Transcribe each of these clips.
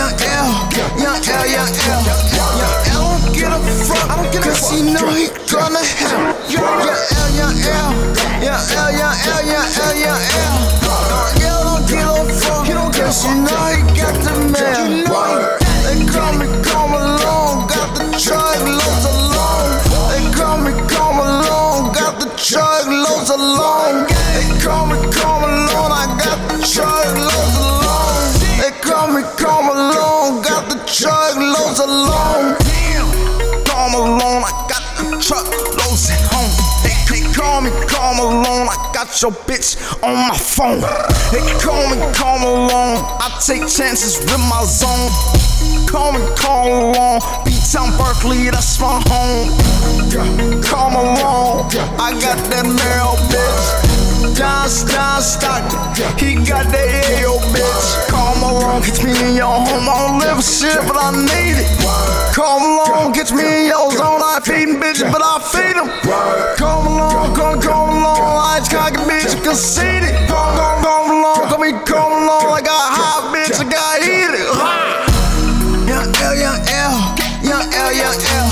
young L, young L, young L, young L don't get a fuck, cause he know he gonna help. Young L, young L, young L, young L, young L, young L, call me Karl Malone, I got your bitch on my phone. They call me Karl Malone, I take chances with my zone. Call me Karl Malone, B-Town Berkeley, that's my home. Karl Malone, I got that mail, bitch. John, John Stockton, he got that Ayo, bitch. Along, get me in your home. I don't live shit, but I need it. Come along, get me in your zone. I feed bitches, but I feed them. Come along, come, come along. I just cocky bitch, you can see it. Come, come, come along, come, me, come along. I got hot bitch, I got heated. Young L, young L, young L, young L,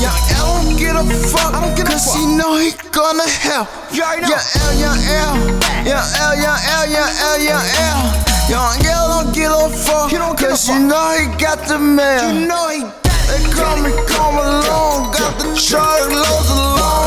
young L don't get a fuck, cause he know he gonna help. Young L, young L, young L, young L, young L, young L, Young girl don't get on phone, cause you know he got the man. You know he got They call me Karl Malone, got the Chuck Lowe's alone.